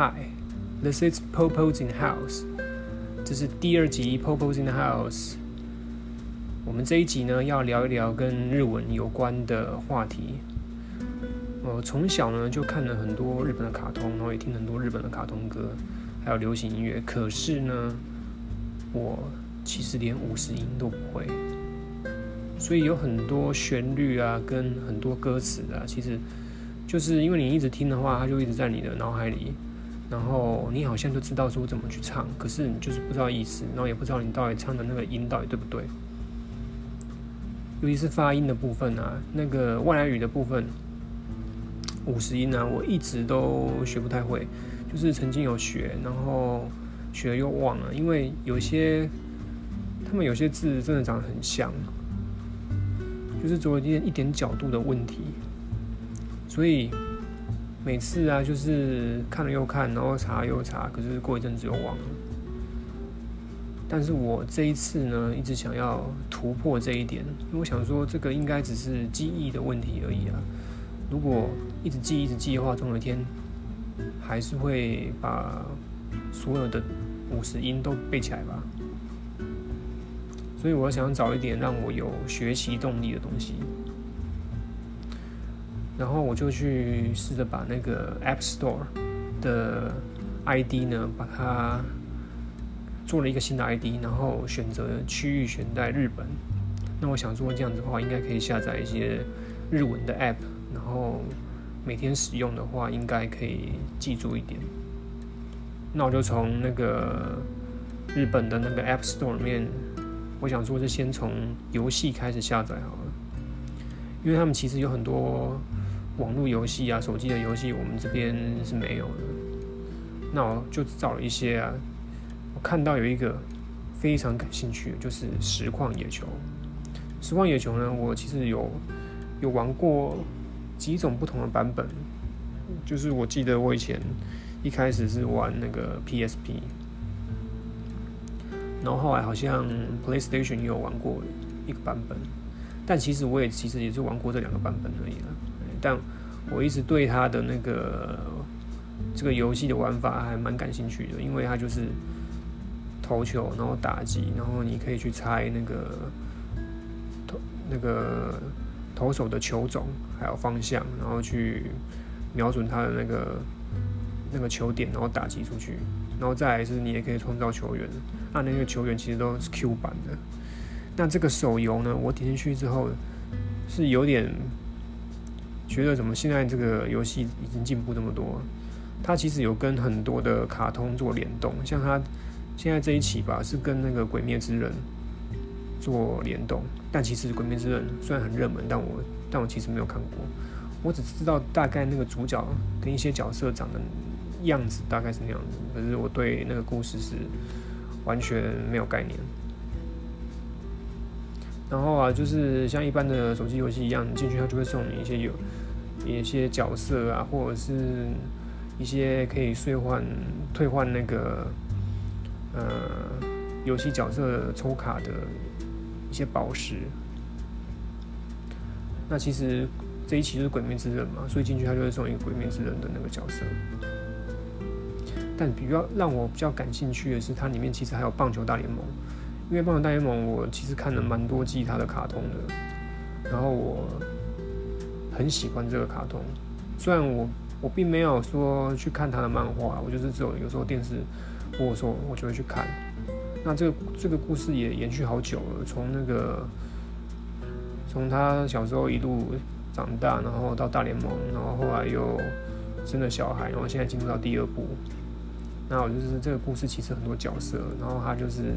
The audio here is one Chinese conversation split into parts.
Hi，this is Popo's in the house。这是第二集 Popo's in the house。我们这一集呢，要聊一聊跟日文有关的话题。我从小呢就看了很多日本的卡通，然后也听很多日本的卡通歌，还有流行音乐。可是呢，我其实连五十音都不会，所以有很多旋律啊，跟很多歌词啊，其实就是因为你一直听的话，它就一直在你的脑海里，然后你好像就知道说怎么去唱，可是你就是不知道意思，然后也不知道你到底唱的那个音到底对不对。尤其是发音的部分啊，那个外来语的部分。五十音呢，我一直都学不太会，就是曾经有学，然后学了又忘了，因为有些他们有些字真的长得很像，就是只有一点角度的问题，所以每次啊，就是看了又看，然后查又查，可是过一阵子又忘了。但是我这一次呢，一直想要突破这一点，因为我想说，这个应该只是记忆的问题而已啊。如果一直记一直记的话，总有一天还是会把所有的五十音都背起来吧。所以我想找一点让我有学习动力的东西，然后我就去试着把那个 App Store 的 ID 呢，把它做了一个新的 ID，然后选择区域选在日本。那我想说这样子的话，应该可以下载一些日文的 App。然后每天使用的话，应该可以记住一点。那我就从那个日本的那个 App Store 里面，我想说是先从游戏开始下载好了，因为他们其实有很多网络游戏啊、手机的游戏，我们这边是没有的。那我就找了一些啊，我看到有一个非常感兴趣的，就是实况野球。实况野球呢，我其实有有玩过。几种不同的版本，就是我记得我以前一开始是玩那个 PSP，然后后来好像 PlayStation 也有玩过一个版本，但其实我也其实也是玩过这两个版本而已了。但我一直对他的那个这个游戏的玩法还蛮感兴趣的，因为它就是投球，然后打击，然后你可以去猜那个投那个。投手的球种还有方向，然后去瞄准他的那个那个球点，然后打击出去。然后再来是，你也可以创造球员。那那个球员其实都是 Q 版的。那这个手游呢，我点进去之后是有点觉得，怎么现在这个游戏已经进步这么多？它其实有跟很多的卡通做联动，像它现在这一期吧，是跟那个《鬼灭之刃》。做联动，但其实《鬼灭之刃》虽然很热门，但我但我其实没有看过，我只知道大概那个主角跟一些角色长的样子大概是那样子，可是我对那个故事是完全没有概念。然后啊，就是像一般的手机游戏一样，进去它就会送你一些有一些角色啊，或者是一些可以兑换退换那个呃游戏角色抽卡的。一些宝石，那其实这一期就是《鬼灭之刃》嘛，所以进去他就会送一个《鬼灭之刃》的那个角色。但比较让我比较感兴趣的是，它里面其实还有《棒球大联盟》，因为《棒球大联盟》我其实看了蛮多季它的卡通的，然后我很喜欢这个卡通。虽然我我并没有说去看他的漫画，我就是只有有时候电视或者说我就会去看。那这个这个故事也延续好久了，从那个从他小时候一路长大，然后到大联盟，然后后来又生了小孩，然后现在进入到第二部。那我就是这个故事其实很多角色，然后他就是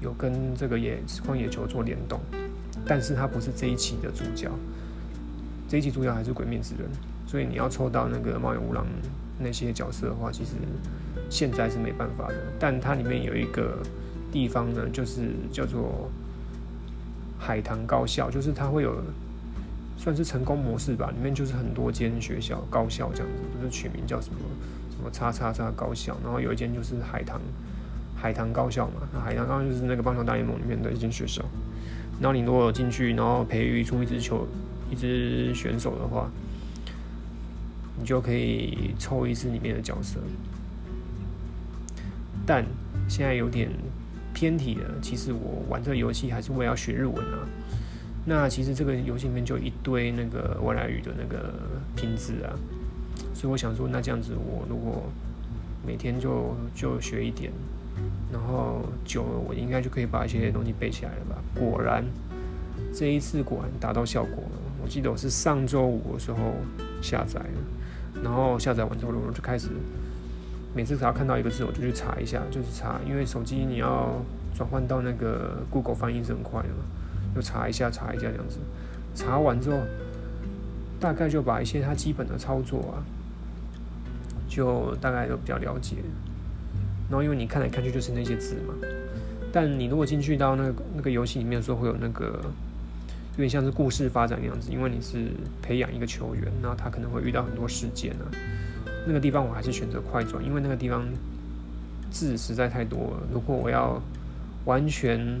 有跟这个野荒野球做联动，但是他不是这一期的主角，这一期主角还是鬼面之人，所以你要抽到那个猫眼无郎那些角色的话，其实。现在是没办法的，但它里面有一个地方呢，就是叫做海棠高校，就是它会有算是成功模式吧，里面就是很多间学校高校这样子，就是取名叫什么什么叉叉叉高校，然后有一间就是海棠海棠高校嘛，那海棠高校就是那个棒球大联盟里面的一间学校，然后你如果进去，然后培育出一支球一支选手的话，你就可以抽一支里面的角色。但现在有点偏题了。其实我玩这个游戏还是为了学日文啊。那其实这个游戏里面就一堆那个外来语的那个拼字啊，所以我想说，那这样子我如果每天就就学一点，然后久了我应该就可以把一些东西背起来了吧？果然，这一次果然达到效果了。我记得我是上周五的时候下载的，然后下载完之后我就开始，每次只要看到一个字我就去查一下，就是查，因为手机你要转换到那个 Google 翻译是很快的嘛。就查一下，查一下这样子，查完之后，大概就把一些它基本的操作啊，就大概都比较了解。然后因为你看来看去就是那些字嘛，但你如果进去到那个那个游戏里面的时候，会有那个有点像是故事发展的样子，因为你是培养一个球员，那他可能会遇到很多事件啊。那个地方我还是选择快转，因为那个地方字实在太多了。如果我要完全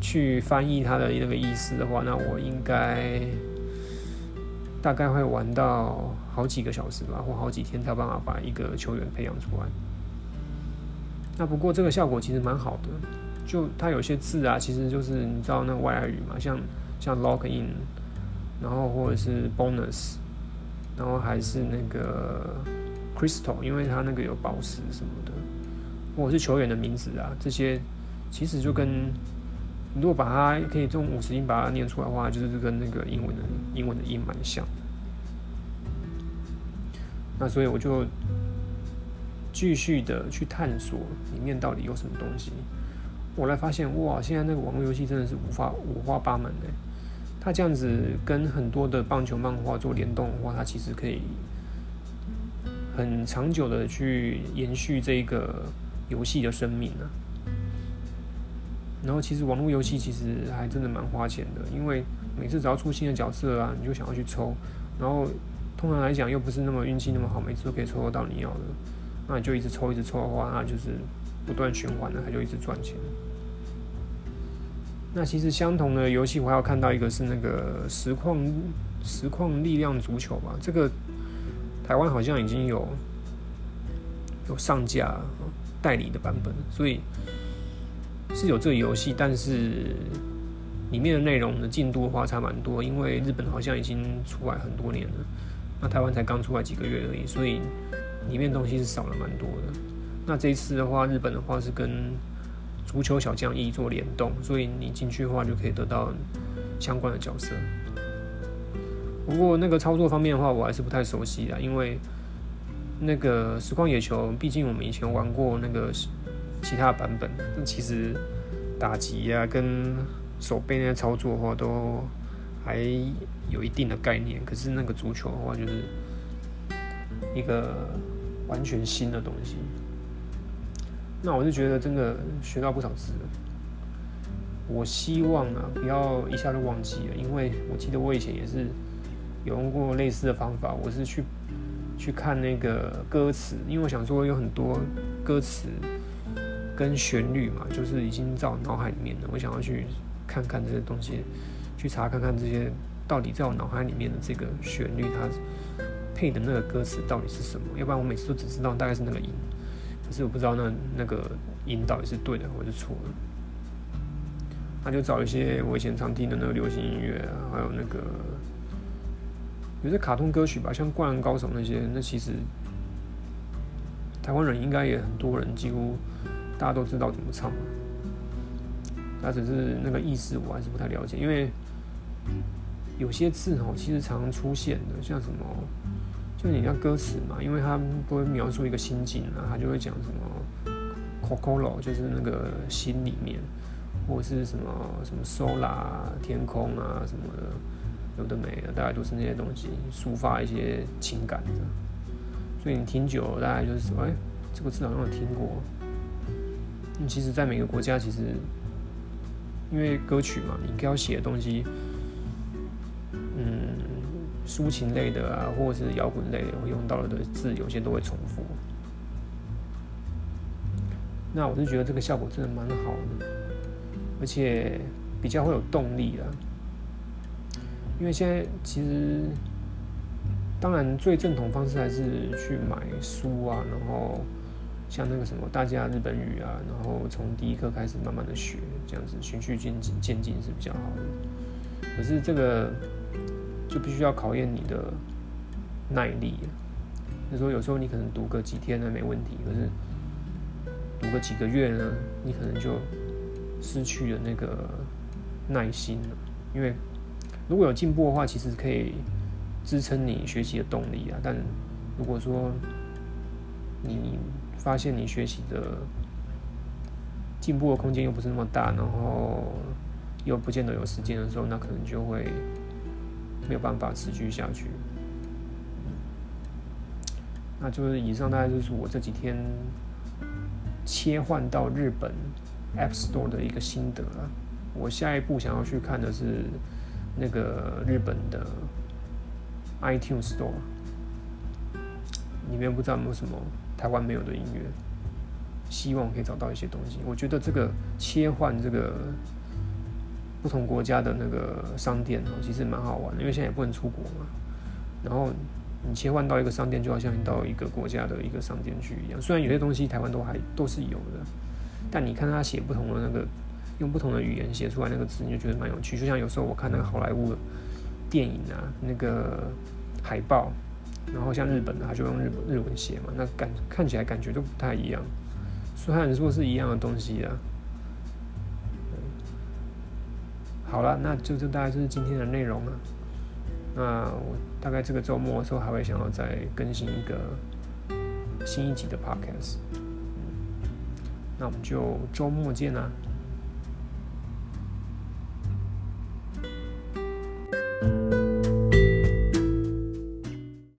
去翻译它的那个意思的话，那我应该大概会玩到好几个小时吧，或好几天才有办法把一个球员培养出来。那不过这个效果其实蛮好的，就它有些字啊，其实就是你知道那外来语嘛，像像 log in，然后或者是 bonus，然后还是那个 crystal，因为它那个有宝石什么的，或者是球员的名字啊，这些其实就跟。如果把它可以用五十音把它念出来的话，就是跟那个英文的英文的音蛮像的。那所以我就继续的去探索里面到底有什么东西。我来发现，哇，现在那个网络游戏真的是五花五花八门的。它这样子跟很多的棒球漫画做联动的话，它其实可以很长久的去延续这个游戏的生命呢。然后其实网络游戏其实还真的蛮花钱的，因为每次只要出新的角色啊，你就想要去抽，然后通常来讲又不是那么运气那么好，每次都可以抽得到你要的，那你就一直抽一直抽的话，那就是不断循环的，它就一直赚钱。那其实相同的游戏我还要看到一个是那个实况实况力量足球吧，这个台湾好像已经有有上架代理的版本，所以。是有这个游戏，但是里面的内容的进度的话差蛮多，因为日本好像已经出来很多年了，那台湾才刚出来几个月而已，所以里面东西是少了蛮多的。那这一次的话，日本的话是跟足球小将一做联动，所以你进去的话就可以得到相关的角色。不过那个操作方面的话，我还是不太熟悉的，因为那个实况野球，毕竟我们以前玩过那个。其他版本，那其实打击啊跟手背那些操作的话，都还有一定的概念。可是那个足球的话，就是一个完全新的东西。那我就觉得真的学到不少字了。我希望啊，不要一下就忘记了，因为我记得我以前也是有用过类似的方法。我是去去看那个歌词，因为我想说有很多歌词。跟旋律嘛，就是已经在我脑海里面了。我想要去看看这些东西，去查看看这些到底在我脑海里面的这个旋律，它配的那个歌词到底是什么？要不然我每次都只知道大概是那个音，是我不知道那那个音到底是对的还是错的。那就找一些我以前常听的那个流行音乐啊，还有那个有些卡通歌曲吧，像《灌篮高手》那些，那其实台湾人应该也很多人几乎。大家都知道怎么唱嘛，那只是那个意思我还是不太了解，因为有些字哦，其实常出现的，像什么，就你像歌词嘛，因为他不会描述一个心境啊，他就会讲什么 “cocolo”，就是那个心里面，或是什么什么 “sola”，天空啊什么的，有的没的，大概都是那些东西，抒发一些情感的。所以你听久了，大概就是说，哎，这个字好像有听过。你其实，在每个国家，其实因为歌曲嘛，你要写的东西，抒情类的啊，或者是摇滚类的，会用到的字，有些都会重复。那我是觉得这个效果真的蛮好的，而且比较会有动力啦。因为现在其实，当然最正统方式还是去买书啊，然后。像那个什么大家日本语啊，然后从第一课开始慢慢的学，这样子循序渐进渐进是比较好的。可是这个就必须要考验你的耐力。就说有时候你可能读个几天呢没问题，可是读个几个月呢，你可能就失去了那个耐心了。因为如果有进步的话，其实可以支撑你学习的动力啊。但如果说你发现你学习的进步的空间又不是那么大，然后又不见得有时间的时候，那可能就会没有办法持续下去。那就是以上大概就是我这几天切换到日本 App Store 的一个心得了。我下一步想要去看的是那个日本的 iTunes Store，里面不知道有没有什么台湾没有的音乐，希望可以找到一些东西。我觉得这个切换这个不同国家的那个商店哦，其实蛮好玩的，因为现在也不能出国嘛，然后。你切换到一个商店，就好像你到一个国家的一个商店去一样。虽然有些东西台湾都还都是有的，但你看他写不同的那个，用不同的语言写出来那个字，你就觉得蛮有趣。就像有时候我看那个好莱坞电影啊，那个海报，然后像日本的，他就用日日文写嘛，那感看起来感觉都不太一样。虽然说是一样的东西啊。好了，那就这大概就是今天的内容了。那我大概这个周末的时候还会想要再更新一个新一集的 podcast，那我们就周末见啦。